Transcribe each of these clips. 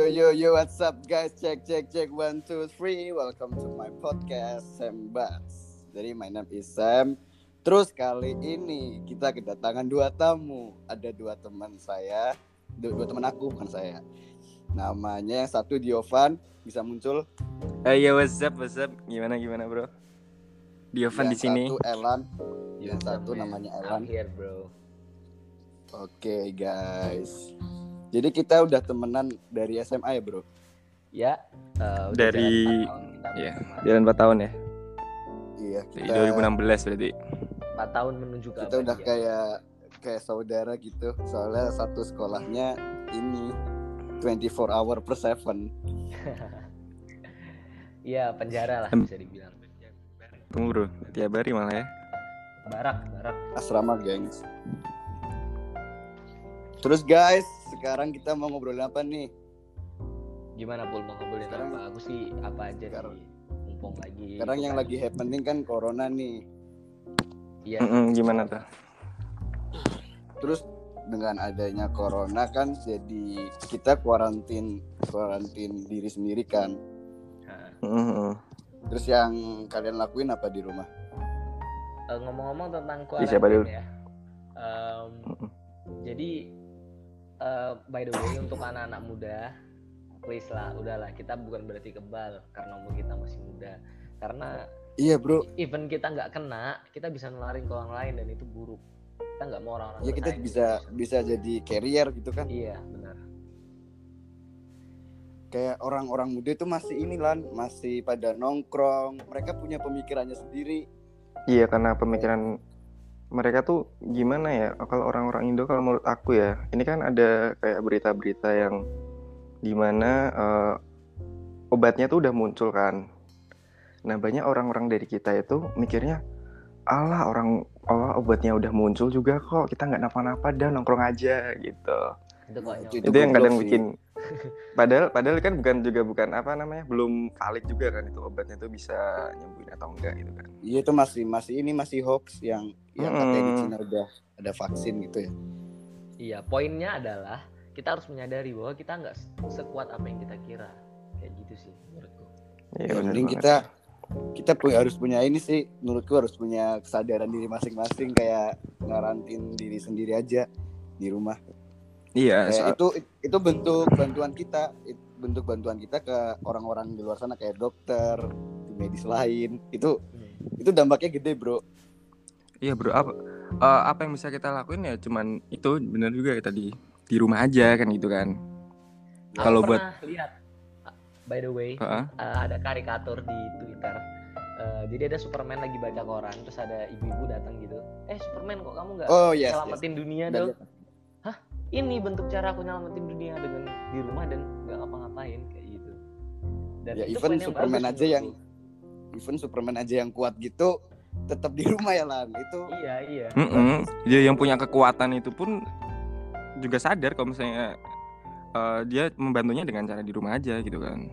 Yo yo yo, what's up guys? Check check check one two three. Welcome to my podcast Sam Bats. Jadi my name is Sam. Terus kali ini kita kedatangan dua tamu. Ada dua teman saya, dua, dua teman aku bukan saya. Namanya yang satu Diovan, bisa muncul. Eh yo what's up what's up gimana gimana bro? Diovan di Yang sini. Satu Elan. Yang What's up, satu man? namanya I'm Elan. here bro. Oke guys. Jadi kita udah temenan dari SMA ya bro. Ya. udah Dari- jalan 4 tahun kita Iya, bersama. jalan 4 tahun ya. Iya. Dari Kita, 2016 berarti. 4 tahun menuju ke kita udah abadian. kayak kayak saudara gitu. Soalnya satu sekolahnya ini 24 hour per 7. Iya penjara lah bisa dibilang. Tunggu bro, tiap hari malah ya. Barak barak. Asrama gengs. Terus guys, sekarang kita mau ngobrolin apa nih? Gimana pul mau ngobrolin Sekarang- apa? Aku sih apa aja Sekarang- sih. Mumpung lagi. Sekarang yang kan. lagi happening kan corona nih. Iya. Mm-mm, gimana tuh? Terus dengan adanya corona kan jadi kita kuarantin kuarantin diri sendiri kan. Nah, Mm-mm. Terus yang kalian lakuin apa di rumah? eh, ngomong-ngomong tentang Ih, siapa kuarantin dulu? ya. Em, Mm-mm. jadi eh, by the way untuk anak-anak muda, please lah, udahlah kita bukan berarti kebal karena umur kita masih muda. Karena Iya bro, even kita nggak kena, kita bisa nularin ke orang lain dan itu buruk. Kita nggak mau orang-orang. ya kita bisa gitu. bisa jadi carrier gitu kan. Iya benar. Kayak orang-orang muda itu masih ini lan, masih pada nongkrong. Mereka punya pemikirannya sendiri. Iya karena pemikiran mereka tuh gimana ya? Kalau orang-orang Indo kalau menurut aku ya, ini kan ada kayak berita-berita yang di mana eh, obatnya tuh udah muncul kan. Nah banyak orang-orang dari kita itu mikirnya, alah orang Allah obatnya udah muncul juga kok, kita nggak napa-napa dah nongkrong aja gitu. Itu konyol. itu- Itu, yang kadang sih. bikin. Padahal padahal kan bukan juga bukan apa namanya belum valid juga kan itu obatnya tuh bisa nyembuhin atau enggak gitu kan. Iya itu masih masih ini masih hoax yang yang katanya di. Cina udah ada vaksin gitu ya. Iya, poinnya adalah kita harus menyadari bahwa kita nggak se- sekuat apa yang kita kira. Kayak gitu sih menurutku. Iya penting banget. kita kita pu- harus punya ini sih menurutku harus punya kesadaran diri masing-masing kayak ngarantin diri sendiri aja di rumah. Iya, Kayak itu itu bentuk bantuan kita, it- bentuk bantuan kita ke orang-orang di luar sana kayak dokter, di medis lain. Itu itu dampaknya gede, Bro. Iya bro, apa eh, apa yang bisa kita lakuin ya cuman itu benar juga ya tadi di rumah aja kan gitu kan. Kalau buat pernah lihat by the way, Heeh. uh, ada karikatur di Twitter. Uh, jadi ada Superman lagi baca koran, terus ada ibu-ibu datang gitu. Eh Superman kok kamu nggak Oh, yes. yes. nyelamatin dunia dong? Ini bentuk cara aku nyelamatin dunia dengan di rumah dan nggak ngapa-ngapain kayak gitu. Dan Ya itu even Superman aja yang even Superman aja yang kuat gitu tetap di rumah ya Lan. Itu iya iya. Mm-mm. Dia yang punya kekuatan itu pun juga sadar kalau misalnya eh, dia membantunya dengan cara di rumah aja gitu kan.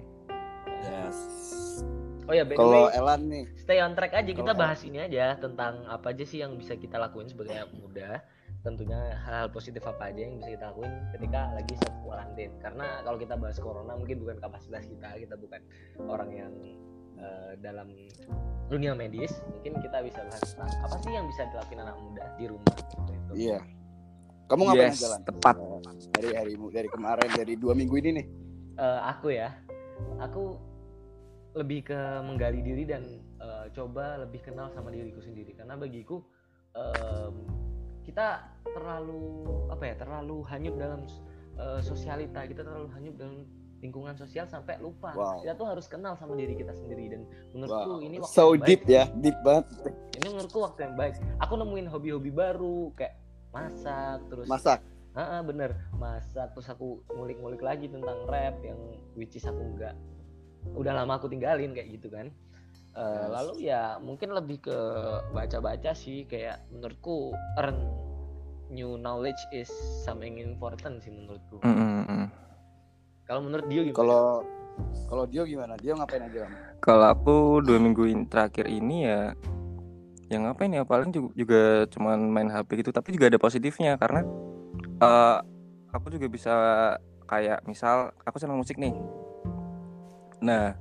yes. Oh ya Kalau Elan nih, stay on track aja kita bahas ini aja tentang apa aja sih yang bisa kita lakuin sebagai anak muda tentunya hal-hal positif apa aja yang bisa kita lakuin ketika lagi self quarantine karena kalau kita bahas corona mungkin bukan kapasitas kita kita bukan orang yang eh, dalam dunia medis mungkin kita bisa bahas tentang apa sih yang bisa dilakuin anak muda di rumah gitu. iya. Kamu ngapain Yes, aja Lan? tepat. Dari hari dari kemarin dari dua minggu ini nih. Eh, aku ya aku lebih ke menggali diri dan eh, coba lebih kenal sama diriku sendiri karena bagiku em, kita terlalu apa ya terlalu hanyut dalam eh, sosialita kita terlalu hanyut dalam lingkungan sosial sampai lupa Wow. kita tuh harus kenal sama diri kita sendiri dan menurutku Wow. ini waktu So yang baik deep ya, deep banget. ini menurutku waktu yang baik aku nemuin hobi-hobi baru kayak masak terus Masak. Ah, ah, bener masak terus aku ngulik-ngulik lagi tentang rap yang which is aku nggak udah lama aku tinggalin kayak gitu kan Eh, Yes. lalu ya mungkin lebih ke baca-baca sih kayak menurutku earn new knowledge is something important sih menurutku Mm-mm-mm. kalau menurut dia gimana Kalau kalau Dio gimana? Dio ngapain aja? Kalau aku dua minggu in- terakhir ini ya yang ngapain ya paling juga, juga cuman main HP gitu tapi juga ada positifnya karena eh aku juga bisa kayak misal aku senang musik nih nah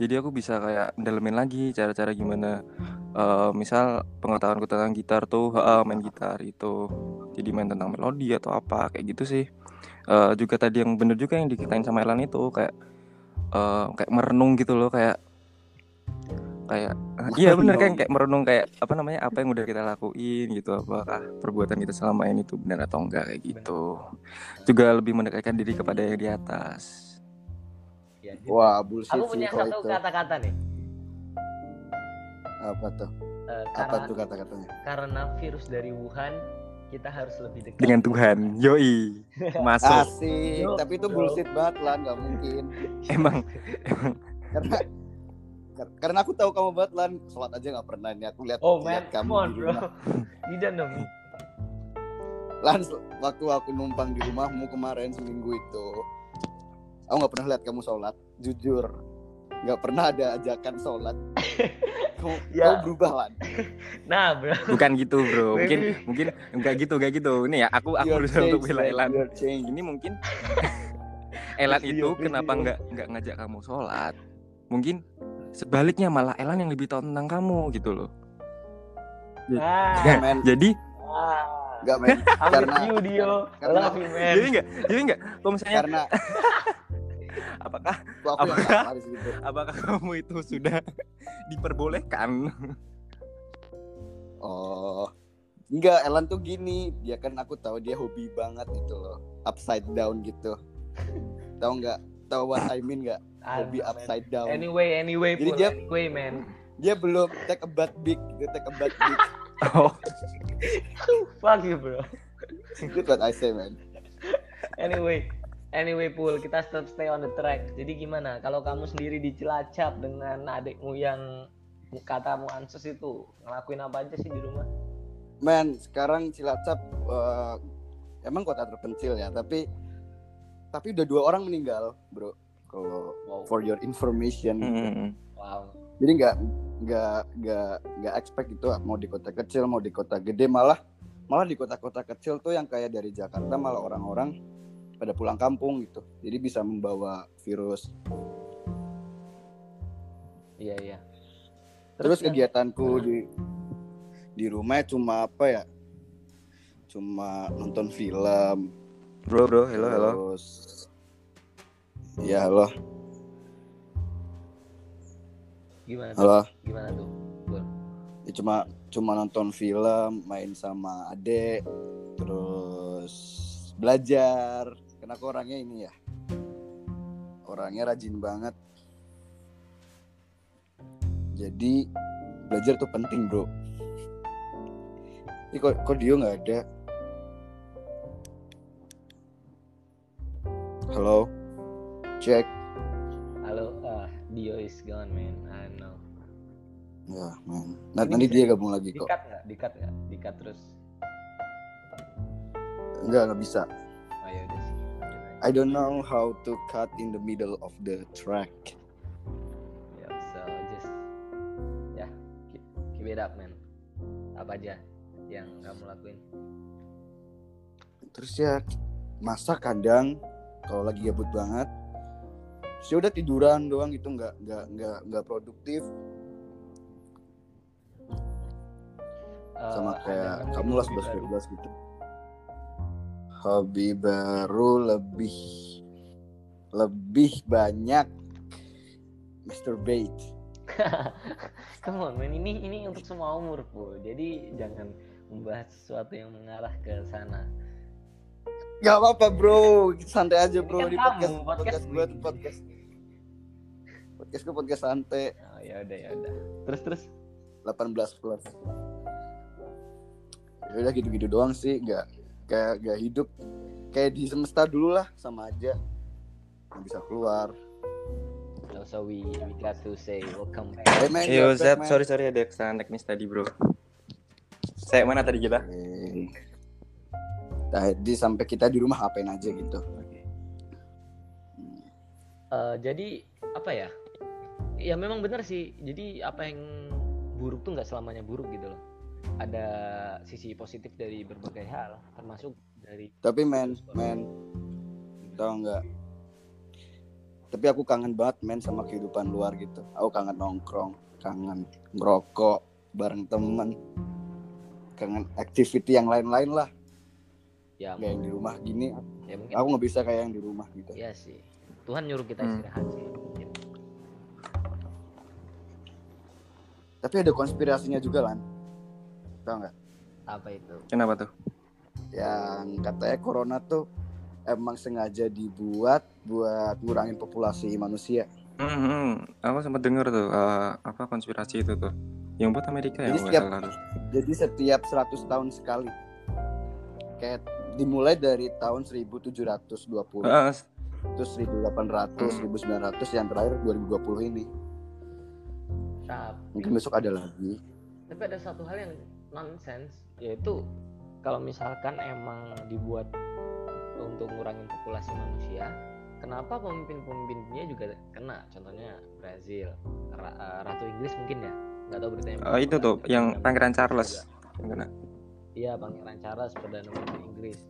jadi aku bisa kayak dalemin lagi cara-cara gimana eh, misal pengetahuanku tentang gitar tuh ha, main gitar itu. Jadi main tentang melodi atau apa kayak gitu sih. Eh, juga tadi yang bener juga yang dikatain sama Elan itu kayak eh, kayak merenung gitu loh kayak kayak iya bener kan kayak merenung kayak apa namanya apa yang udah kita lakuin gitu apakah perbuatan kita selama ini tuh benar atau enggak kayak gitu. Juga lebih mendekatkan diri kepada yang di atas Ya, gitu. Wah, bullshit Aku sih punya kalau satu itu. kata-kata nih. Apa tuh? Apa karena tuh kata-katanya? karena virus dari Wuhan kita harus lebih dekat dengan Tuhan yoi masuk Asik, Yo, tapi itu bro. bullshit banget lah, nggak mungkin. emang Karena kar- karena aku tahu kamu banget lan, sholat aja nggak pernah nih aku lihat Oh lihat man, kamu come on di bro. rumah. Tidak dong. Lan, waktu aku numpang di rumahmu kemarin seminggu itu, aku nggak pernah lihat kamu sholat, jujur, nggak pernah ada ajakan sholat. Kamu, Ya. kamu berubah lan. Nah bro, bukan gitu bro. Mungkin Maybe. mungkin enggak gitu enggak gitu. Ini ya aku aku berusaha untuk change, bela Elan. Ini mungkin Elan itu kenapa nggak nggak ngajak kamu sholat? Mungkin sebaliknya malah Elan yang lebih tahu tentang kamu gitu loh. Ah, Nggak, jadi ah. nggak men, Karena- you Dio, karena- love you man. jadi enggak jadi enggak kalau misalnya karena apakah aku aku yang Apa? salah di situ. apakah kamu itu sudah diperbolehkan Oh, enggak, Elan tuh gini, dia kan aku tahu dia hobi banget itu loh, upside down gitu. tahu nggak? Tahu what I mean nggak? Ah, Hobi man. upside down. Anyway, anyway, Jadi dia- anyway man. Dia belum take a butt big, gitu, take a butt big. oh Fuck you bro. That's what I say, man. Anyway, anyway Pul, kita tetap stay on the track. Jadi gimana? Kalau kamu sendiri di Cilacap dengan adikmu yang katamu ansus itu ngelakuin apa aja sih di rumah? Man, sekarang Cilacap eh, emang kota terpencil ya, tapi tapi udah dua orang meninggal, bro. Kalau Wow, for your information, gitu. Hmm. wow. jadi nggak nggak nggak nggak expect itu mau di kota kecil mau di kota gede malah malah di kota-kota kecil tuh yang kayak dari Jakarta malah orang-orang pada pulang kampung gitu. Jadi bisa membawa virus. Iya iya. terus, yang- kegiatanku di di rumah cuma apa ya? Cuma nonton film. Bro bro hello hello. Terus ya halo gimana tuh? halo. Gimana tuh? Ya cuma cuma nonton film main sama adek terus belajar karena aku orangnya ini ya orangnya rajin banget jadi belajar tuh penting bro ini kok kok Dio nggak ada halo cek Halo, ah, Dio is gone man. I know. ya man nah, nanti dia gabung lagi kok Dikat nggak? Dikat nggak? Dikat terus. enggak nggak bisa I don't know how to cut in the middle of the track. Ya, so just ya keep, keep it up man. Apa aja yang kamu lakuin? Terus ya masak kadang kalau lagi gabut banget. Terus ya udah tiduran doang gitu nggak nggak nggak nggak produktif Eh, sama ada kayak kamu lah sebelas belas gitu. Hobi baru lebih lebih banyak masturbate. Come on man, ini ini untuk semua umur pul. Jadi jangan membahas sesuatu yang mengarah ke sana. Gak apa-apa bro, santai aja Ini bro kan di kamu, podcast podcast podcast gue podcast podcast gue podcast santai. Oh ya udah ya udah. Terus terus 18 plus ya udah gitu-gitu doang sih nggak kayak nggak hidup kayak di semesta dulu lah sama aja nggak bisa keluar so we we got to say welcome back. Hey, man, Yo, Zap, back, man. sorry sorry ada kesalahan teknis tadi, Bro. Saya mana tadi kita? Tadi sampai kita di rumah apain aja gitu Eh, jadi apa ya? Ya memang benar sih. Jadi apa yang buruk tuh nggak selamanya buruk gitu loh. Ada sisi positif dari berbagai hal, termasuk dari tapi men men tau nggak tapi aku kangen banget men sama kehidupan luar gitu aku kangen nongkrong kangen ngerokok bareng temen kangen activity yang lain-lain lah ya kayak yang di rumah gini ya mungkin aku nggak bisa kayak yang di rumah gitu Iya sih. Tuhan nyuruh kita Hmm. istirahat sih. Tapi ada konspirasinya juga lan tau nggak? Apa itu? Kenapa tuh? yang katanya corona tuh emang sengaja dibuat buat ngurangin populasi manusia. Hmm, aku sempat denger tuh eh, apa konspirasi itu tuh. Yang buat Amerika ya Jadi nggak setiap- jadi setiap 100 tahun sekali. Kayak dimulai dari tahun 1720 Ah, terus 1800 Hmm. 1900 yang terakhir 2020 ini. Tapi, mungkin besok ada lagi. Tapi ada satu hal yang nonsense yaitu kalau misalkan emang dibuat untuk ngurangin populasi manusia, kenapa pemimpin-pemimpinnya juga kena? Contohnya Brazil, Ra- eh, Ratu Inggris mungkin ya, nggak tahu beritanya. Ah, itu tuh yang Pangeran Charles. juga. Yang kena. Iya, Pangeran Charles perdana menteri Inggris.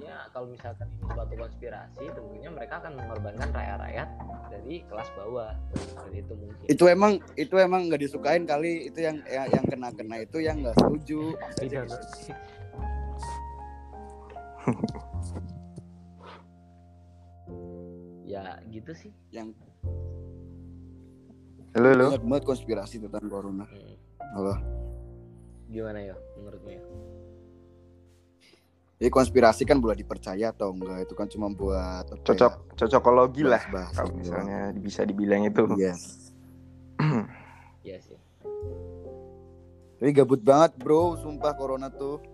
Ya, kalau misalkan ini suatu konspirasi, tentunya mereka akan mengorbankan rakyat-rakyat dari kelas bawah. Seperti itu mungkin. itu emang itu emang nggak disukain kali itu yang yang, yang kena kena itu yang nggak setuju Tidak ngerti. ya gitu sih. yang Halo, halo. banyak banget konspirasi tentang corona Hmm. Halo. Gimana ya menurutmu ya? Jadi konspirasi kan boleh dipercaya atau enggak itu kan cuma buat apa ya, Cocok cocokologi lah kalau misalnya bisa dibilang itu. Yes. Iya sih. Tapi gabut banget bro, sumpah corona tuh.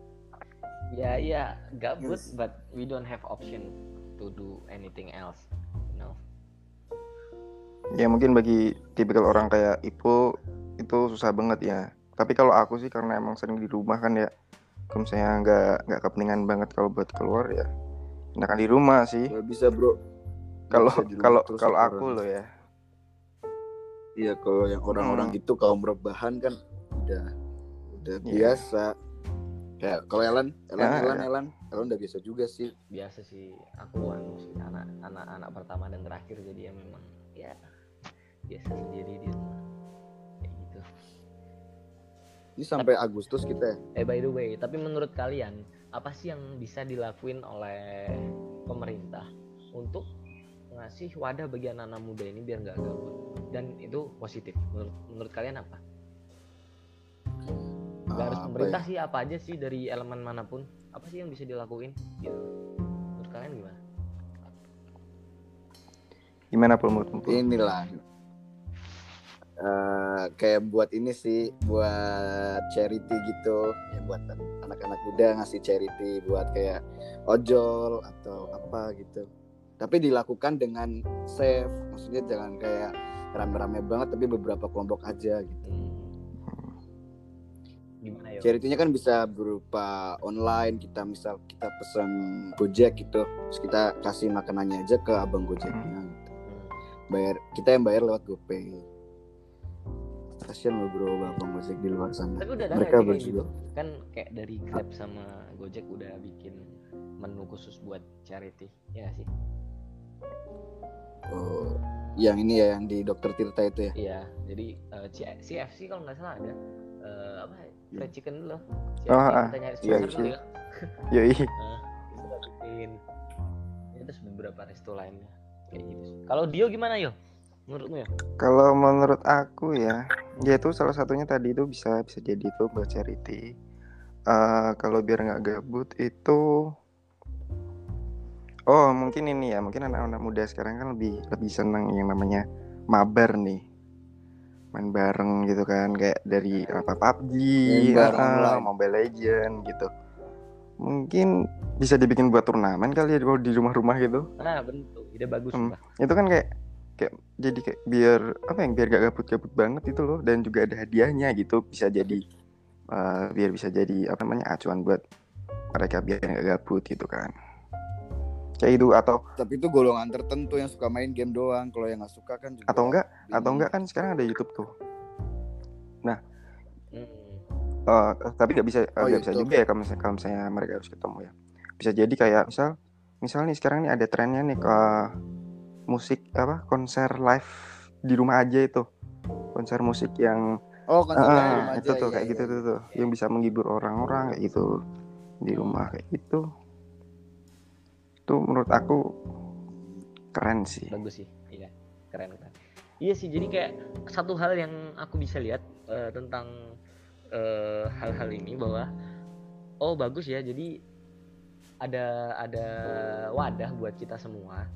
Ya iya gabut, Yes. but we don't have option to do anything else. You know? Ya mungkin bagi tipikal orang kayak Ipo itu susah banget ya. Tapi kalau aku sih karena emang sering di rumah kan ya, kalau misalnya nggak nggak kepentingan banget kalau buat keluar ya, enakan di rumah sih. Gak bisa bro. Kalau kalau kalau ya, aku loh ya, Iya kalau yang orang-orang Hmm. itu kaum rebahan kan udah udah Iya. biasa. Kayak kalau Ellen, Ellen, Ya, Ellen, ya. Ellen, Ellen udah biasa juga sih. Biasa sih aku anu sih anak anak anak pertama dan terakhir jadi ya memang ya biasa sendiri di rumah. Ini sampai Agustus kita ya. Eh by the way, tapi menurut kalian apa sih yang bisa dilakuin oleh pemerintah untuk ngasih wadah bagi anak-anak muda ini biar nggak gabut dan itu positif menurut menurut kalian apa? Gak harus Apa pemerintah ya? sih apa aja sih dari elemen mana pun apa sih yang bisa dilakuin gitu menurut kalian gimana? gimana? Pul? Inilah. Eh, kayak buat ini sih buat charity gitu ya buat anak-anak muda ngasih charity buat kayak ojol atau apa gitu tapi dilakukan dengan safe maksudnya jangan kayak rame-rame banget tapi beberapa kelompok aja gitu Hmm. Gimana ya? Charity-nya kan bisa berupa online, kita misal kita pesan Gojek gitu, terus kita kasih makanannya aja ke abang Gojeknya. Gitu. Hmm. Bayar kita yang bayar lewat GoPay. Kasian loh bro abang Gojek di luar sana. Tapi udah ada Mereka kayak gitu? Kan kayak dari Grab sama Gojek udah bikin menu khusus buat charity, ya nggak sih? Oh, yang ini ya yang di Dokter Tirta itu ya. Iya, jadi eh, C- CFC kalau nggak salah ada eh, apa fried chicken dulu. CFC Oh, ah, kita nyari iya, sponsor iya. ya. Yoi. Nah, kita bikin. Ya, terus beberapa resto lainnya kayak gitu. Kalau Dio gimana yo? Menurutmu ya? Kalau menurut aku ya, ya itu salah satunya tadi itu bisa bisa jadi itu buat charity. Eh kalau biar nggak gabut itu, oh mungkin ini ya, mungkin anak-anak muda sekarang kan lebih lebih seneng yang namanya mabar nih, main bareng gitu kan, kayak dari apa PUBG, bareng ah, online. Mobile Legend gitu. Mungkin bisa dibikin buat turnamen kali ya kalau di rumah-rumah gitu Nah, bentuk ide bagus Hmm. Itu kan kayak kayak jadi kayak biar apa yang biar gak gabut-gabut banget itu loh dan juga ada hadiahnya gitu bisa jadi eh, biar bisa jadi apa namanya acuan buat mereka biar gak gabut gitu kan kayak itu atau Tapi itu golongan tertentu yang suka main game doang. Kalau yang nggak suka kan juga. atau enggak atau bingung. enggak kan sekarang ada YouTube tuh Hmm. Eh, tapi nggak bisa eh, Oh, nggak bisa juga ya kalau misalnya, kalau misalnya mereka harus ketemu ya bisa jadi kayak misal misalnya nih sekarang nih ada trennya nih ke musik apa konser live di rumah aja itu. Konser musik yang Oh, konsernya di ah, rumah itu aja, tuh iya, kayak iya, gitu iya. tuh tuh. Yang bisa menghibur orang-orang kayak gitu. Di rumah kayak gitu. Itu menurut aku keren sih. Bagus sih. Iya keren keren. Iya sih jadi kayak satu hal yang aku bisa lihat eh, tentang eh, hal-hal ini bahwa oh bagus ya. Jadi ada ada wadah buat kita semua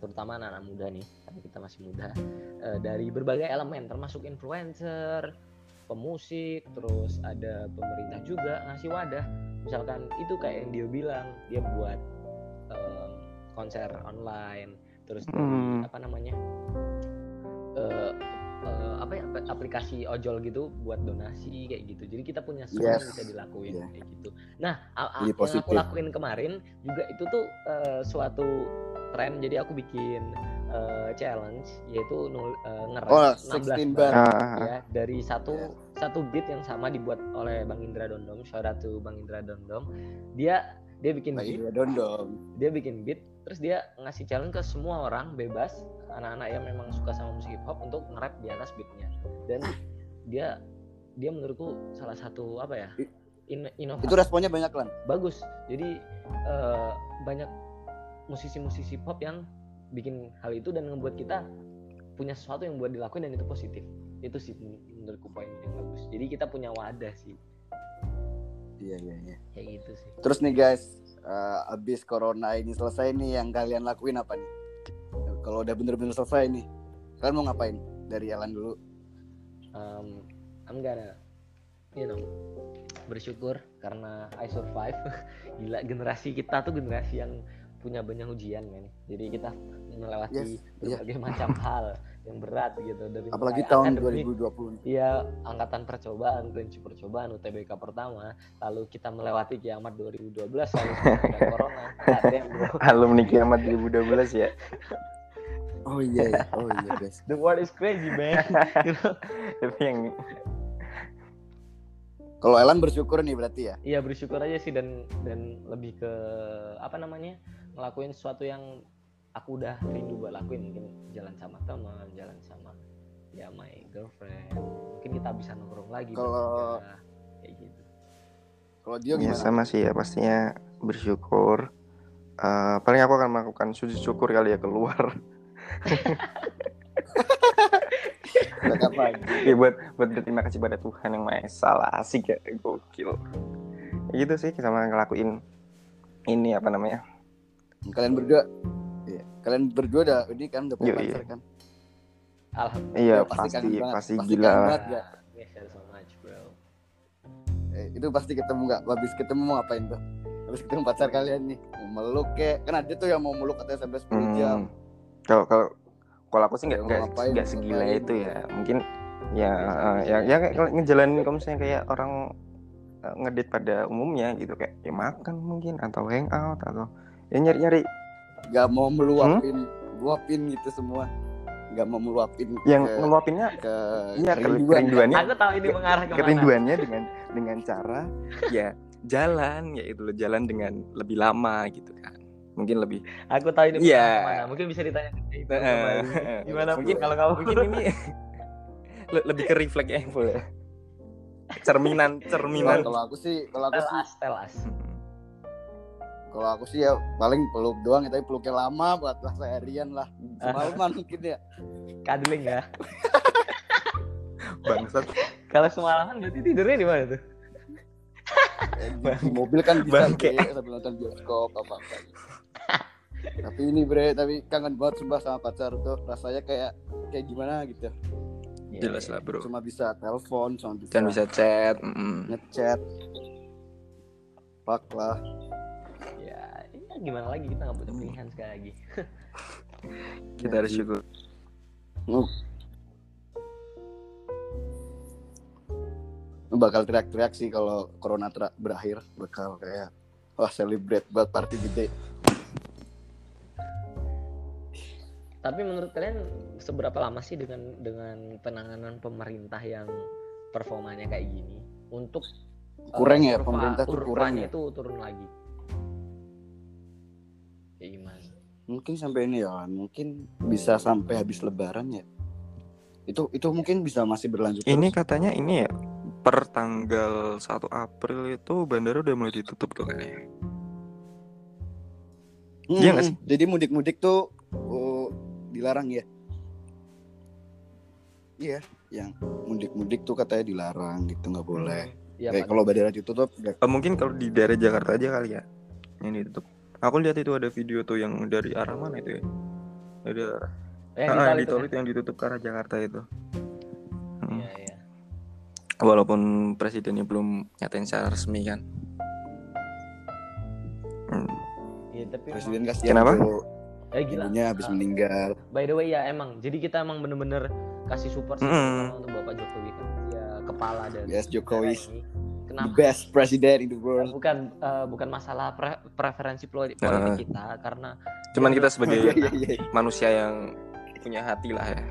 terutama anak-anak muda nih karena kita masih muda eh, dari berbagai elemen termasuk influencer pemusik terus ada pemerintah juga ngasih wadah misalkan itu kayak yang dia bilang dia buat em, konser online terus Hmm. apa namanya eh, eh, apa ya ap- aplikasi ojol gitu buat donasi kayak gitu jadi kita punya semua yang Yes. bisa dilakuin Iya. kayak gitu nah yang aku lakuin kemarin juga itu tuh eh, suatu tren jadi aku bikin eh, challenge yaitu nul, eh, nge-rap Oh, 16 16 bar bar. Ah, ya dari satu Iya. satu beat yang sama dibuat oleh Bang Indra Dondom shout out to Bang Indra Dondom dia dia bikin Lagi beat. dondong. dia bikin beat terus dia ngasih challenge ke semua orang bebas anak-anak yang memang suka sama musik hip hop untuk nge-rap di atas beatnya. Dan dia dia menurutku salah satu apa ya in, inovasi. Itu responnya banyak lan. bagus. Jadi eh, banyak musisi-musisi pop yang bikin hal itu dan ngebuat kita punya sesuatu yang buat dilakuin dan itu positif. Itu sih men- menurutku poin yang bagus. Jadi kita punya wadah sih Iya iya iya. kayak gitu sih Terus nih guys, eh, abis corona ini selesai nih yang kalian lakuin apa nih? Kalau udah bener-bener selesai nih, kalian mau ngapain? Dari Alan dulu. um, I'm gonna you know bersyukur karena I survive gila generasi kita tuh generasi yang punya banyak ujian men jadi kita melewati Yes, iya. berbagai macam hal yang berat gitu dari Apalagi tahun akademik, 2020. Iya, angkatan percobaan, prinsip percobaan, UTBK pertama, lalu kita melewati kiamat 2012 lalu ada corona. Alumni kiamat 2012 ya Oh iya, iya. oh iya guys. The world is crazy, man. Tapi yang Kalau Elan bersyukur nih berarti ya. Iya bersyukur aja sih dan dan lebih ke apa namanya ngelakuin sesuatu yang aku udah rindu buat lakuin mungkin jalan sama teman, jalan sama ya my girlfriend. Mungkin kita bisa nongkrong lagi. Kalau- bertiga, kayak gitu. Kalau Dio ya gimana? sama sih ya pastinya bersyukur Eh, paling aku akan melakukan sujud syukur kali ya keluar ya buat buat berterima kasih pada Tuhan yang maha esa lah asik ya gokil ya gitu sih sama ngelakuin ini apa namanya Kalian berdua. Kalian berdua udah ini kan udah punya iya. pacar kan? Alhamdulillah. iya Ya, pasti kangen banget. pasti Pasti gila banget. ya. Yes, so much, bro. Eh, itu pasti ketemu nggak? Habis ketemu mau ngapain tuh? Habis ketemu pacar kalian nih, mau meluk kek? Kan ada tuh yang mau meluk katanya sampai 10 jam. Hmm. kalau kalau kalau aku sih nggak nggak ngapain, nggak segila ngapain. itu ya mungkin ya Biasa, eh, biasa, ya ya kayak ngejalanin kalau misalnya kayak orang eh, ngedit pada umumnya gitu kayak ya makan mungkin atau hangout atau ya nyari nyari Gak mau meluapin, Hmm? luapin gitu semua. Gak mau meluapin yang ke, ngeluapinnya ke iya ke- kerinduan. kerinduannya Aku tahu ini mengarah ke mana. kerinduannya dengan dengan cara ya jalan ya itu loh jalan dengan lebih lama gitu kan mungkin lebih Aku tahu ini Iya. mengarah ke mana. Mungkin bisa ditanya ke Ibu kembali. Gimana mungkin kalau kamu mungkin ini le- lebih ke refleks ya Bu. cerminan Kalau- cerminan Kalau aku sih, kalau aku sih, tell us. Kalau aku sih ya paling peluk doang, ya, tapi peluknya lama buat lah seharian lah. Ah. Semalaman mungkin ya. Cuddling ya. bangsat Kalau semalaman berarti tidurnya di mana tuh? Eh, di, mobil kan bisa Bangke. bre, sambil nonton bioskop apa apa. tapi ini bre, tapi kangen banget sumpah sama pacar tuh rasanya kayak kayak gimana gitu. jelas lah bro Cuma bisa telepon, cuma bisa, dan bisa chat mm. ngechat. Fuck lah. Ya, ya gimana lagi kita nggak punya pilihan sekali lagi. kita harus syukur bakal teriak-teriak sih kalau corona ter- berakhir bakal kayak wah celebrate buat party gede. Tapi menurut kalian seberapa lama sih dengan dengan penanganan pemerintah yang performanya kayak gini untuk Kurang ya, kurva- pemerintah tuh kurang kurvanya ya. itu turun lagi. Ya gimana? Mungkin sampai ini ya, mungkin bisa sampai habis lebaran ya. Itu itu mungkin bisa masih berlanjut Ini terus. katanya ini ya per tanggal 1 April itu bandara udah mulai ditutup tuh kayaknya. Hmm, Iya nggak hmm. Jadi mudik-mudik tuh oh, dilarang ya? Iya, yang mudik-mudik tuh katanya dilarang gitu nggak boleh. Iya, Kayak Pak. kalau bandara ditutup nggak- Eh, mungkin kalau di daerah Jakarta aja kali ya yang ditutup. Aku lihat itu ada video tuh yang dari arah mana itu ya? Ada Eh, Ah, di tol di itu itu yang ditutup ke arah Jakarta itu. Hmm. Iya, iya. Walaupun presidennya belum nyatain secara resmi kan. Hmm. Iya, tapi presiden kasihan Kenapa? eh gila. ibunya habis Ah, meninggal. By the way ya emang. Jadi kita emang bener-bener kasih support Mm. terutama untuk Bapak Jokowi kan. Ya kepala dari Yes, Jokowi. negara ini. The Kenapa? best president in the world. Bukan eh, bukan masalah pre- preferensi poli- politik Nah. kita karena Cuman kita sebagai Iya, iya, iya. manusia yang punya hati lah ya.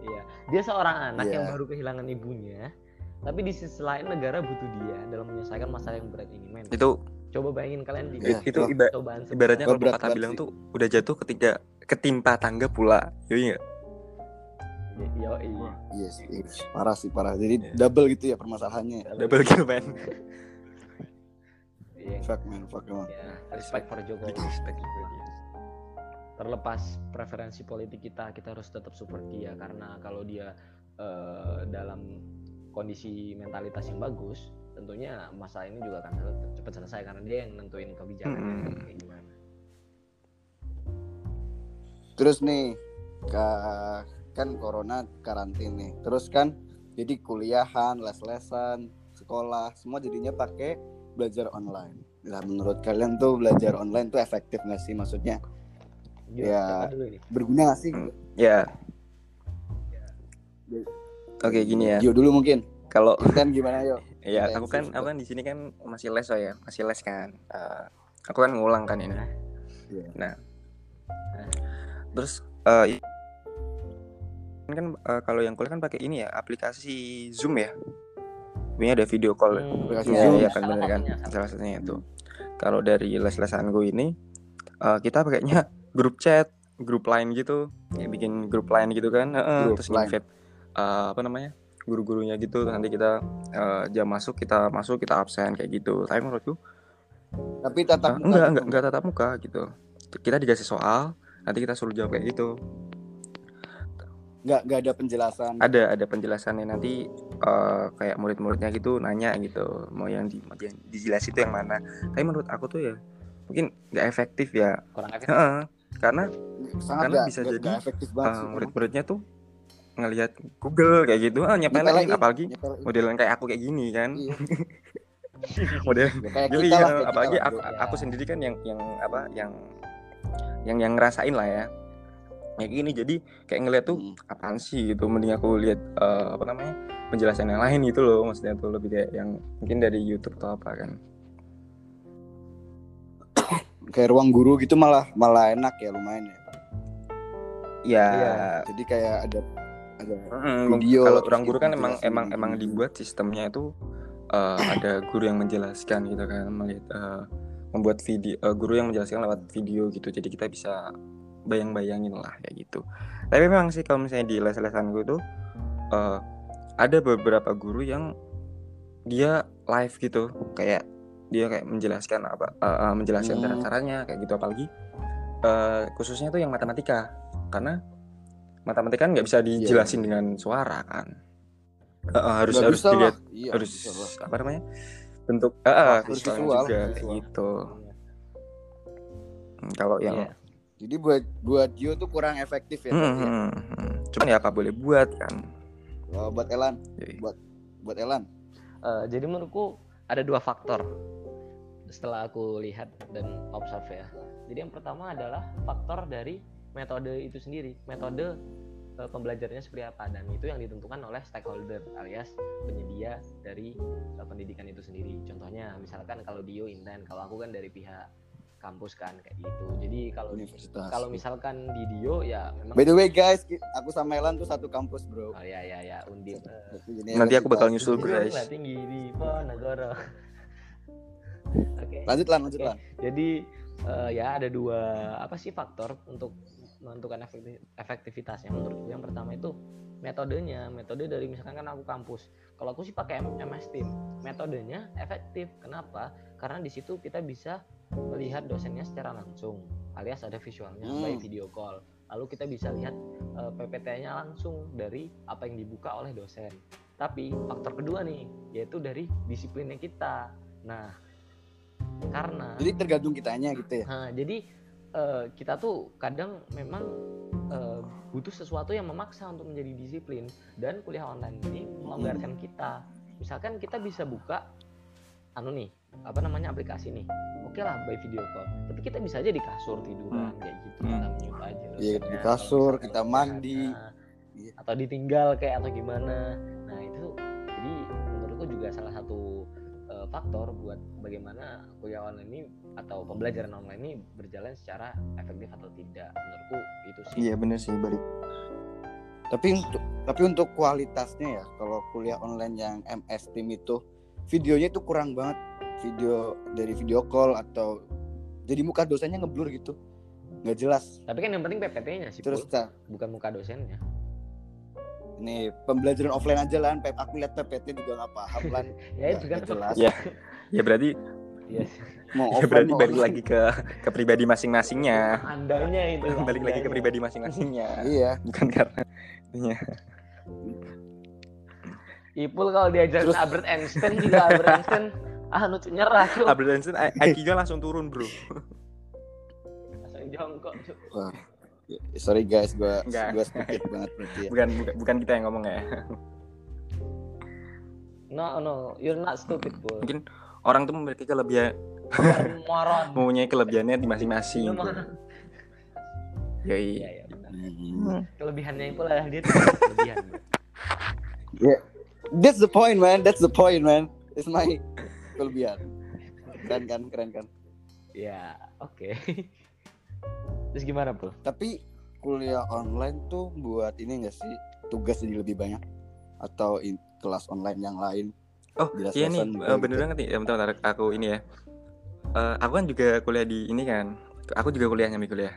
Iya, dia seorang anak Iya. yang baru kehilangan ibunya, tapi di sisi lain negara butuh dia dalam menyelesaikan masalah yang berat ini, men. Itu Coba bayangin kalian di Iya, itu iba- cobaan ibaratnya kalau berat kata bilang sih. tuh udah jatuh ketika ketimpa tangga pula. Yoi nggak? Yo, iya. Yes, yes. parah sih parah. Jadi Iya. double gitu ya permasalahannya. Double kill man. Iya. Fuck man, fuck man. Ya, respect for Jokowi. Respect juga dia. Terlepas preferensi politik kita, kita harus tetap support dia karena kalau dia eh, dalam kondisi mentalitas yang bagus, tentunya masalah ini juga akan cepat selesai karena dia yang nentuin kebijakannya Mm-mm. kayak gimana. Terus nih, ka- kan corona karantin nih. Terus kan jadi kuliahan, les-lesan, sekolah, semua jadinya pakai belajar online. Nah, menurut kalian tuh belajar online tuh efektif nggak sih? Maksudnya Ya. dulu ini? berguna nggak sih? Ya. Oke gini ya. Gio dulu mungkin. Kalau Intan gimana yo? ya Kita aku kan sibuk. apa di sini kan masih les oh ya, masih les kan. Eh, aku kan ngulang kan ini. Iya. Nah. Terus eh kan eh, kalau yang kuliah kan pakai ini ya, aplikasi Zoom ya. Ini ada video call. Hmm, Aplikasi Iya, Zoom. iya kan bener kan. salah satunya itu. Kalau dari les-lesan gue ini eh, kita pakainya grup chat, grup line gitu. Ya bikin grup line gitu kan. Heeh, Grup terus line. invite eh, apa namanya? guru-gurunya gitu nanti kita eh, jam masuk kita masuk kita absen kayak gitu tapi menurutku Tapi tatap muka enggak gitu. enggak enggak tatap muka gitu kita dikasih soal nanti kita suruh jawab kayak gitu Nggak nggak ada penjelasan. ada ada penjelasannya nanti eh, kayak murid-muridnya gitu nanya gitu mau yang di mau yang dijelasin itu yang mana tapi menurut aku tuh ya mungkin nggak efektif ya Kurang efektif. Heeh. karena Sangat karena nggak- bisa nggak- jadi, nggak efektif banget sih. emang. murid-muridnya tuh ngelihat Google kayak gitu ah nyepelin Nyepelin, apalagi nyepelin. modelan kayak aku kayak gini kan Iya. model Ya, kayak Iya, kita iya, lah, kayak apalagi kita lah, aku, bro. aku sendiri kan yang yang apa yang yang yang ngerasain lah ya kayak gini jadi kayak ngeliat tuh Hmm. apaan sih gitu mending aku lihat eh, apa namanya penjelasan yang lain gitu loh maksudnya tuh lebih kayak yang mungkin dari YouTube atau apa kan kayak ruang guru gitu malah malah enak ya lumayan ya. ya Iya. Jadi kayak ada ada mm, video, kalau ruang guru gitu kan emang emang gitu. emang dibuat sistemnya itu eh, ada guru yang menjelaskan gitu kan melihat eh, membuat video eh, guru yang menjelaskan lewat video gitu jadi kita bisa bayang-bayangin lah kayak gitu tapi memang sih kalau misalnya di les-lesan gue tuh eh, ada beberapa guru yang dia live gitu kayak dia kayak menjelaskan apa eh, eh, menjelaskan Hmm. cara caranya kayak gitu apalagi eh, khususnya tuh yang matematika karena matematika kan nggak bisa dijelasin dengan suara kan Eh, eh, harus Nggak harus bisa lah. dilihat Iya, harus bisa lah. apa namanya bentuk eh, Harus visualnya visual, juga kayak visual. gitu Hmm, kalau yang Iya. Jadi buat buat Gio tuh kurang efektif ya. Hmm, ya? hmm, hmm. cuman ya apa boleh buat kan Oh, buat Elan, Jadi, buat Elan. Eh, jadi menurutku ada dua faktor setelah aku lihat dan observe ya. Jadi yang pertama adalah faktor dari metode itu sendiri, metode eh, pembelajarannya seperti apa dan itu yang ditentukan oleh stakeholder alias penyedia dari eh, pendidikan itu sendiri. Contohnya misalkan kalau Dio Inten, kalau aku kan dari pihak kampus kan kayak gitu. Jadi kalau Universitas. kalau misalkan di Dio ya memang By the way guys, aku sama Elan tuh satu kampus, Bro. Oh ya ya ya Undip. Eh, Nanti aku bakal nyusul, bro. guys. Tinggi di Ponorogo. Oke. Lanjut Lan, lanjut. Lan. Jadi eh, ya ada dua apa sih faktor untuk menentukan efekti- efektivitasnya menurutku yang pertama itu metodenya metode dari misalkan kan aku kampus kalau aku sih pakai MS Team metodenya efektif kenapa karena di situ kita bisa melihat dosennya secara langsung alias ada visualnya Hmm. by video call lalu kita bisa lihat eh, PPT-nya langsung dari apa yang dibuka oleh dosen tapi faktor kedua nih yaitu dari disiplinnya kita nah karena Jadi tergantung kitanya gitu ya. Nah, jadi eh, kita tuh kadang memang eh, butuh sesuatu yang memaksa untuk menjadi disiplin dan kuliah online ini melonggarkan kita. Misalkan kita bisa buka anu nih, apa namanya aplikasi nih. Oke lah by video call. Tapi kita bisa aja di kasur tiduran kayak gitu. Hmm. Kita mute aja. Iya, dosennya. di kasur, kita mandi. Iya. Atau ditinggal kayak atau gimana. Nah, itu jadi menurutku juga salah satu eh, faktor buat bagaimana kuliah online ini atau pembelajaran online ini berjalan secara efektif atau tidak menurutku itu sih Iya bener sih balik. Tapi untuk tapi untuk kualitasnya ya, kalau kuliah online yang MS Team itu videonya itu kurang banget. Video dari video call atau jadi muka dosennya ngeblur gitu. nggak jelas. tapi kan yang penting PPT-nya sih Terus tak bukan muka dosennya nih pembelajaran offline aja lah, Pep. Aku lihat PPT juga nggak paham lah. ya itu kan jelas. Ya. Ya berarti Iya. Mau ya berarti balik lagi ke ke pribadi masing-masingnya. andanya itu balik lagi ke pribadi masing-masingnya. Iya. Bukan karena. Ipul kalau diajarin Terus- Albert Einstein juga Albert Einstein ah nutu nyerah tuh Albert Einstein IQ-nya langsung turun, Bro. langsung jongkok Cuk. Wah. Sorry guys, gua Nggak. gua stupid banget berarti ya. Bukan bukan, bukan kita yang ngomong ya. no no you're not stupid Pul Mungkin orang tuh memiliki kelebihan moron mempunyai kelebihannya di masing-masing. Bro. Yoi. Iya, iya, benar. Hmm. kelebihannya Ipul adalah dia tuh kelebihan bro. That's the point, man. That's the point, man. It's my kelebihan. Keren kan, keren kan. ya oke terus gimana Pul Tapi kuliah online tuh buat ini enggak sih tugas jadi lebih banyak atau in- kelas online yang lain? Oh Jelas iya nih gitu. bener banget nih. Ya, bentar, bentar, aku ini ya. Eh, aku kan juga kuliah di ini kan. Aku juga kuliah nyambi kuliah.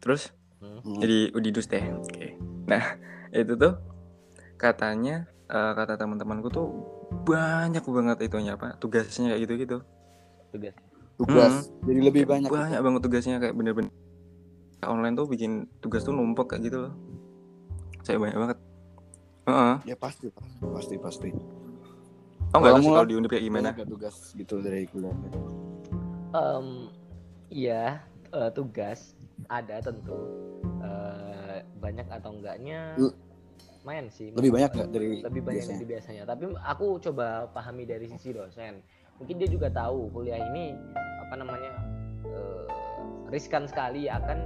Terus Hmm. jadi udidus deh. Oke. Nah itu tuh katanya eh, kata teman-temanku tuh banyak banget itunya apa tugasnya kayak gitu gitu. tugas Tugas jadi lebih banyak. gitu. Banyak banget tugasnya kayak bener-bener online tuh bikin tugas tuh numpuk kayak gitu loh. Saya banyak banget. Heeh. Ya pasti, pasti, pasti. Oh nggak tahu kalau di kayak gimana. Tugas gitu dari kuliah? Em, iya eh, tugas ada tentu Eh, banyak atau enggaknya lumayan sih Lebih banyak nggak dari lebih banyak biasanya? dari biasanya. Tapi aku coba pahami dari sisi dosen. Mungkin dia juga tahu kuliah ini apa namanya eh, riskan sekali akan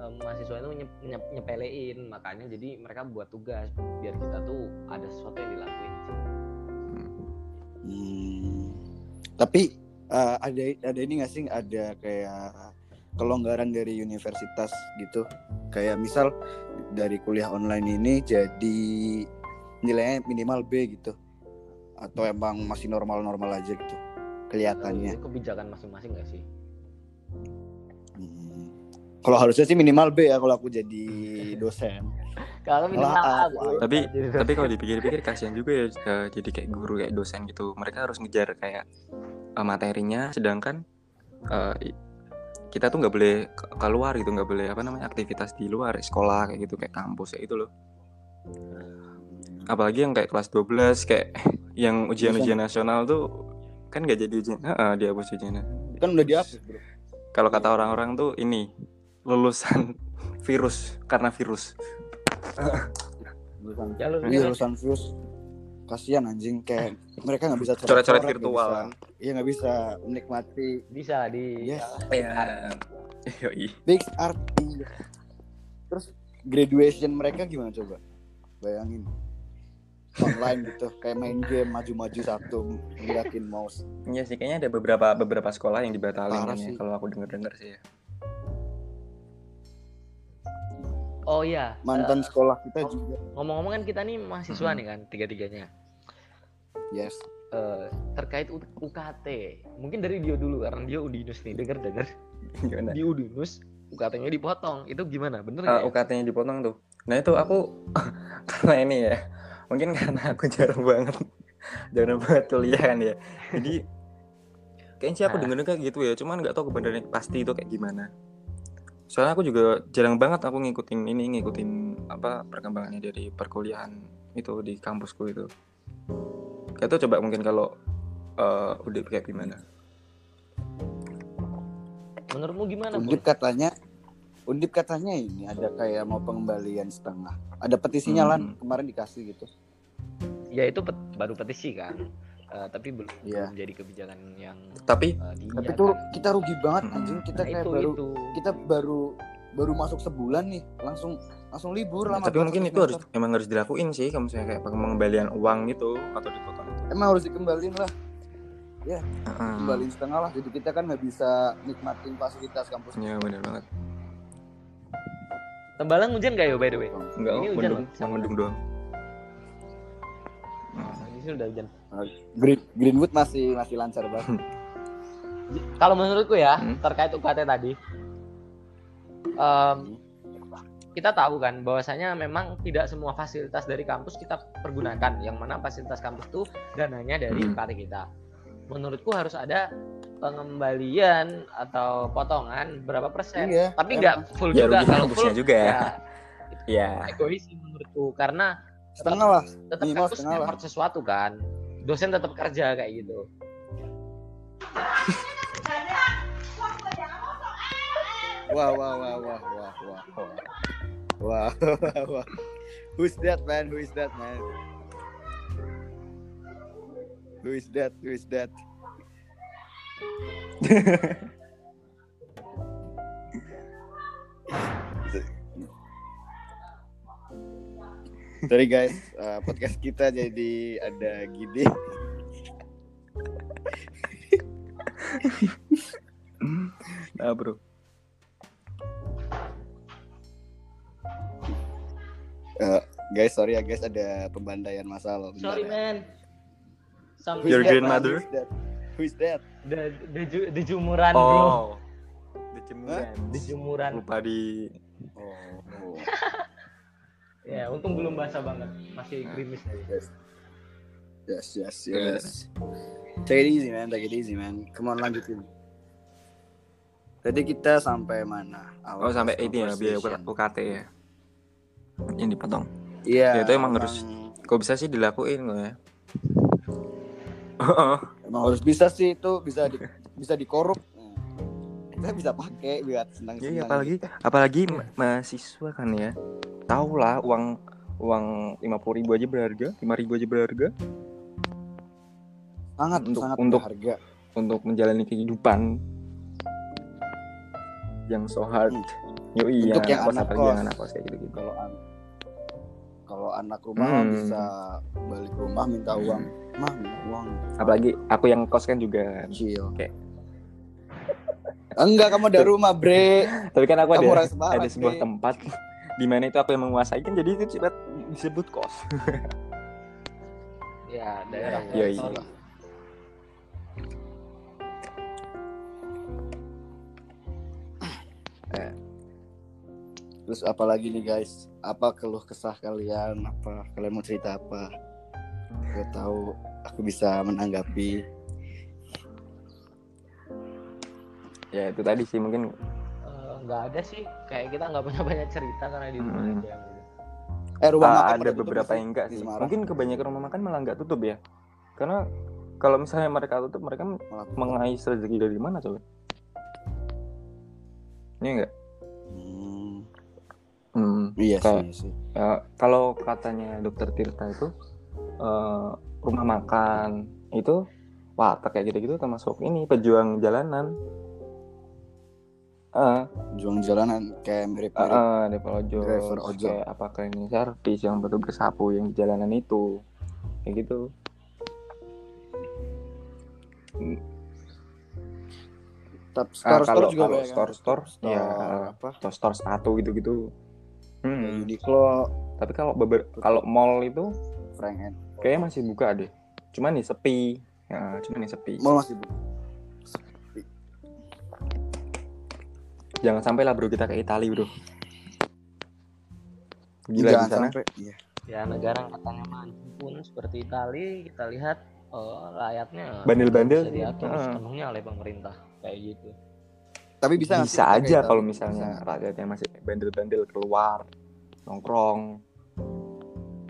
eh, mahasiswa itu nye- nye- nyepelein. Makanya jadi mereka buat tugas biar kita tuh ada sesuatu yang dilakuin sih. Hmm. Tapi eh, ada ada ini nggak sih? Ada kayak kelonggaran dari universitas gitu? Kayak misal dari kuliah online ini jadi nilainya minimal B gitu? Atau emang masih normal-normal aja gitu kelihatannya? itu kebijakan masing-masing gak sih Hmm. Kalau harusnya sih minimal B ya kalau aku jadi dosen. kalau minimal A. Tapi tapi kalau dipikir-pikir kasihan juga ya eh, jadi kayak guru kayak dosen gitu. Mereka harus ngejar kayak eh, materinya, sedangkan eh, i- kita tuh nggak boleh ke- keluar gitu, nggak boleh apa namanya aktivitas di luar sekolah kayak gitu kayak kampus kayak gitu loh. Apalagi yang kayak kelas 12 kayak yang ujian-ujian nasional tuh kan nggak jadi ujian, Heeh, dihapus ujiannya. Kan udah dihapus, Bro. Kalau kata orang-orang tuh ini lulusan virus karena virus. Lulusan Jalur virus. lulusan virus. Kasihan anjing kayak mereka nggak bisa Coret-coret nggak virtual kan. Iya nggak bisa menikmati bisa di Yes. Ya. Yoi. big art iya. terus graduation mereka gimana coba bayangin online gitu kayak main game maju-maju satu ngeliatin mouse Iya sih kayaknya ada beberapa beberapa sekolah yang dibatalin Parah kan ya, sih. kalau aku denger-denger sih ya. oh iya mantan sekolah kita juga ngomong-ngomong kan kita nih mahasiswa Mhm. nih kan tiga-tiganya yes eh, terkait UKT. Mungkin dari Dio dulu karena dia Udinus nih, denger denger. Gimana? Di Udinus UKT-nya dipotong. Itu gimana? Bener Eh, nggak ya? UKT-nya dipotong tuh. Nah itu aku karena ini ya, mungkin karena aku jarang banget, jarang banget kuliah kan ya. Jadi kayaknya sih aku Nah. dengernya kayak gitu ya, cuman nggak tahu kebenarannya pasti itu kayak gimana. Soalnya aku juga jarang banget aku ngikutin ini, ngikutin apa perkembangannya dari perkuliahan itu di kampusku itu. Tuh coba mungkin kalau eh, udah kayak gimana? Menurutmu gimana? Undip katanya Undip katanya ini ada kayak mau pengembalian setengah. Ada petisinya Hmm. lan kemarin dikasih gitu. Ya itu pet- baru petisi kan. Eh, tapi belum, Iya. belum jadi kebijakan yang Tapi eh, Tapi tuh kita rugi banget Hmm. anjing. Kita Nah, kayak itu baru itu. kita baru baru masuk sebulan nih, langsung langsung libur lama. tapi mungkin itu harus emang harus dilakuin sih kalau misalnya kayak pengembalian uang gitu atau dipotong itu. emang harus dikembaliin lah. Heeh. Kembaliin setengah lah. Jadi kita kan nggak bisa nikmatin fasilitas kampus. Iya benar banget. Tembalang hujan gak ya by the way? Enggak, Ini hujan mendung, loh. mendung doang. Ini sih udah hujan. Green, Greenwood masih masih lancar banget. Kalau menurutku ya Hmm. terkait UKT tadi, em, kita tahu kan bahwasanya memang tidak semua fasilitas dari kampus kita pergunakan. Yang mana fasilitas kampus tuh dananya dari Hmm. UKT kita. Menurutku harus ada pengembalian atau potongan berapa persen. Iya, Tapi nggak full Ya juga. Kalau full kampusnya juga ya. ya Iya. egois sih menurutku karena Setengah lah. tetap Minimal kampus setengah lah. sesuatu kan. Dosen tetap kerja kayak gitu. Wah wah wah wah wah wah wah. Wah. Who's that man? Who is that man? Who is that? Who is that? Sorry guys, uh, podcast kita jadi ada gini. Nah, bro. Uh, guys, sorry ya guys, ada pembantaian masalah. bentar Sorry ya. man. Is Your grandmother? Who is that? Who is that? the the, ju- the jumuran bro. Oh. Di jemuran. The jumuran. Lupa di Oh, Ya, untung belum basah banget. Masih gerimis tadi. yes, yes, yes, yes. Take it easy, man. Take it easy, man. Come on, lanjutin. Tadi kita sampai mana? Our Oh, sampai ini ya biaya. UKT ya. Yang dipotong. Iya. Ya, itu emang harus- Kok bisa sih dilakuin kok ya? Emang harus bisa sih itu bisa di, bisa dikorup. Kita bisa pakai buat senang senang. Iya, apalagi apalagi ma- mahasiswa kan ya. Tahu lah uang uang lima puluh ribu aja berharga, lima ribu aja berharga sangat untuk- sangat untuk- berharga. untuk menjalani kehidupan yang so hard. Yoi, Untuk yang kos, anak kos. anak kos kayak gitu gitu. Kalau an kalau anak rumah Hmm. bisa balik rumah minta uang, mah minta uang. Apalagi aku yang kos kan juga. Chill. Kayak- Enggak, kamu ada rumah, Bre. Tapi kan aku Kamu ada Semarang, ada sebuah Bre. tempat di mana itu aku yang menguasai kan jadi itu disebut, disebut kos. Ya, daerah. Iya, iya. Terus apalagi nih guys? Apa keluh kesah kalian? Apa kalian mau cerita apa? Gue tahu aku bisa menanggapi. Ya itu tadi sih mungkin Eh, nggak ada sih. Kayak kita nggak punya banyak cerita karena di rumah Hmm. aja. yang gitu. Eh rumah Ah, makan ada beberapa nggak yang enggak sih. Semarang? Mungkin kebanyakan rumah makan malah enggak tutup ya. Karena kalau misalnya mereka tutup, mereka mengais rezeki dari mana coba? Ini enggak? Iya sih, Kayak- iya sih. Ya, kalau katanya dokter Tirta itu eh, rumah makan itu wah kayak gitu-gitu termasuk ini pejuang jalanan. Eh, Juang jalanan kayak mirip-mirip. eh, di Polojo, Driver terus ojol. kayak apa cleaning service yang baru bersapu yang di jalanan itu, kayak gitu. Tapi Ah, store-store kalau juga kalau banyak kan? store-store, Store ya apa? store sepatu gitu-gitu. Hmm. Uniqlo, Tapi kalau beber kalau mall itu Frank and kayaknya masih buka deh. cuman nih sepi ya, cuman nih sepi Mall masih buka. jangan sampai lah bro kita ke Italia bro gila Jangan di sana sampai. Iya. ya negara yang katanya maju pun seperti Italia kita lihat eh, rakyatnya Bandel-bandel, bisa diatur heeh. sepenuhnya oleh pemerintah kayak gitu Tapi bisa bisa aja kalau Italia? misalnya Bisa. rakyatnya masih bandel-bandel keluar nongkrong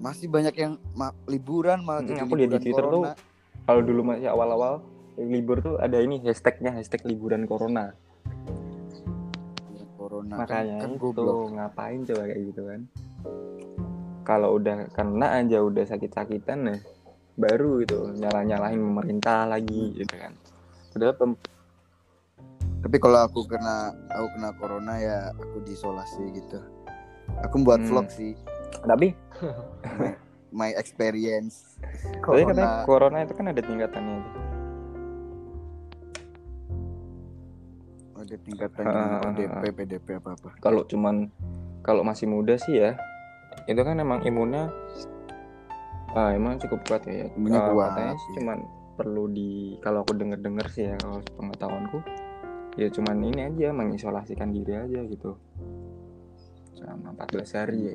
masih banyak yang ma- liburan malah Mm, jadi aku lihat di Twitter tuh corona. kalau dulu masih awal-awal libur tuh ada ini hashtagnya hashtag liburan corona corona makanya kan, kan itu goblok. ngapain coba kayak gitu kan kalau udah kena aja udah sakit-sakitan nah baru itu nyalah-nyalahin pemerintah lagi gitu kan padahal pem- Tapi kalau aku kena aku kena corona ya aku diisolasi gitu. Aku buat Hmm. vlog sih tapi my, my experience. tapi katanya Corona. corona itu kan ada tingkatannya ada tingkatan ah, ODP, PDP apa apa. kalau cuman kalau masih muda sih ya itu kan emang imunnya ah, emang cukup kuat ya Imunnya Ah, kuat, katanya iya. cuman perlu di kalau aku denger denger sih ya kalau pengetahuanku ya cuman ini aja mengisolasikan diri aja gitu selama 14 hari ya.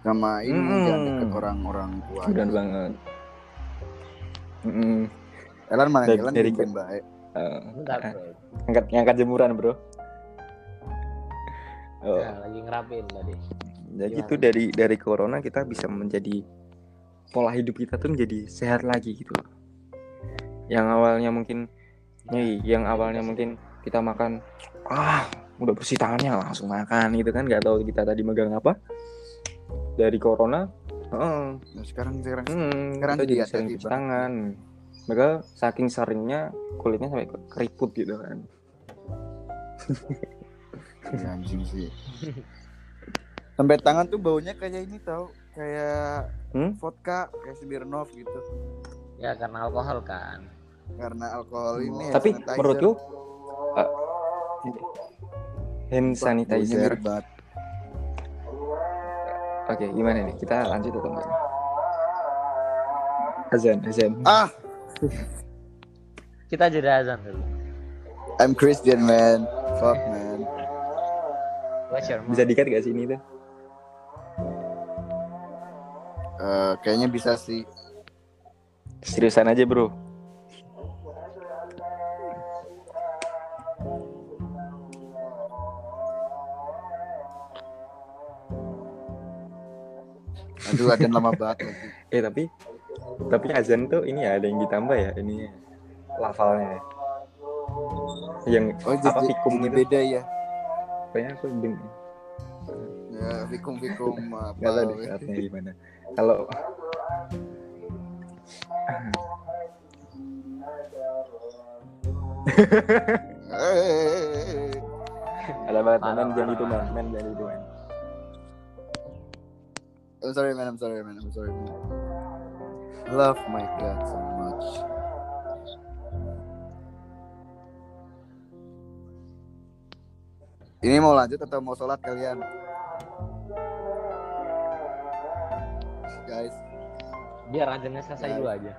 Sama ini Hmm. jangan deket orang-orang tua. benar banget Mm-mm. Elan mana Dari- Elan dari bimbing baik. Bentar bro angkat ngangkat jemuran bro oh, ya lagi ngerapin tadi jadi gimana? itu dari dari corona kita bisa menjadi pola hidup kita tuh menjadi sehat lagi gitu loh. Yang awalnya mungkin nih yang awalnya mungkin kita makan ah udah bersih tangannya langsung makan gitu kan. Nggak tahu kita tadi megang apa. Dari corona heeh, Nah, sekarang sekarang hmm, Sekarang kita jadi sering cuci tangan. Maka saking seringnya kulitnya sampai ke- keriput gitu kan. Ya, anjing sih. Sampai tangan tuh baunya kayak ini tau kayak Hmm? vodka kayak Smirnoff gitu. Ya karena alkohol kan karena alkohol ini tapi hand sanitizer. menurutku uh, hand sanitizer. Oke, gimana nih? Kita lanjut atau enggak? Azan, azan. Ah, kita jeda azan dulu I'm Christian man. Fuck man. what's your Bisa dikat gak sih ini tuh? Eh, kayaknya bisa sih. Seriusan aja, Bro. Aduh, ada lama banget lagi. Eh, tapi tapi azan tuh ini ya ada yang ditambah ya ini lafalnya ya. Yang Oh, apa jadi, fikum jadi gitu. beda ya. Kayaknya aku deng Ya, fikum fikum apa? Deh weh. artinya gimana. Kalau Eh, ada banget men jangan itu men, men jangan itu men. I'm sorry man, I'm sorry man, I'm sorry man. I love my God so much. Ini mau lanjut atau mau sholat kalian? Guys, biar azannya selesai Ya. dulu aja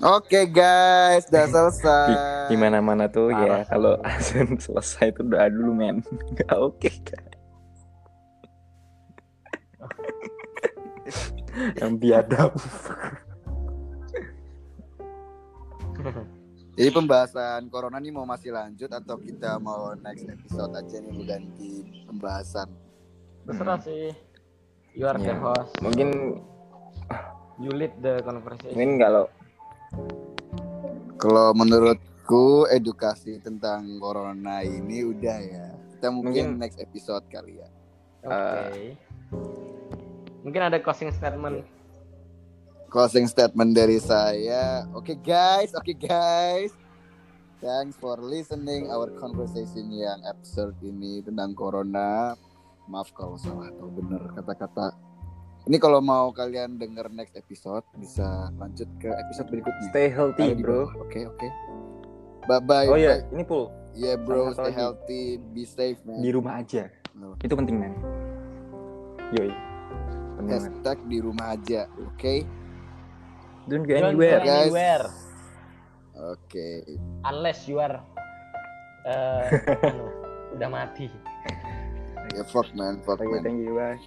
Oke guys, udah selesai. di mana-mana tuh Parah. ya kalau azan selesai itu doa dulu men oke kan yang biadab Jadi pembahasan corona nih mau masih lanjut atau kita mau next episode aja nih mau ganti pembahasan. Terserah sih. You are the Ya, host. mungkin You lead the conversation. mungkin kalau Kalau menurutku edukasi tentang corona ini udah ya. Kita mungkin, Mungkin- next episode kali ya. Oke. Mungkin ada closing statement. Closing statement dari saya. Oke guys, oke guys. Thanks for listening our conversation yang episode ini tentang corona. Maaf kalau salah atau bener kata-kata. Ini kalau mau kalian denger next episode bisa lanjut ke episode berikutnya. stay healthy bro. Oke oke. Bye bye. oh iya ini pul Yeah bro, stay lagi. healthy, be safe man. di rumah aja No. itu penting men yoi penting Hashtag di rumah aja, oke? don't go Don't anywhere go Guys. anywhere Oke. unless you are eh, anu, udah mati. Ya fuck man, fuck thank you man. thank you bye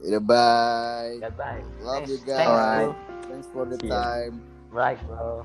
Udah bye. Goodbye. Love you Thanks, guys. bro. Thanks for the time. Right, bro.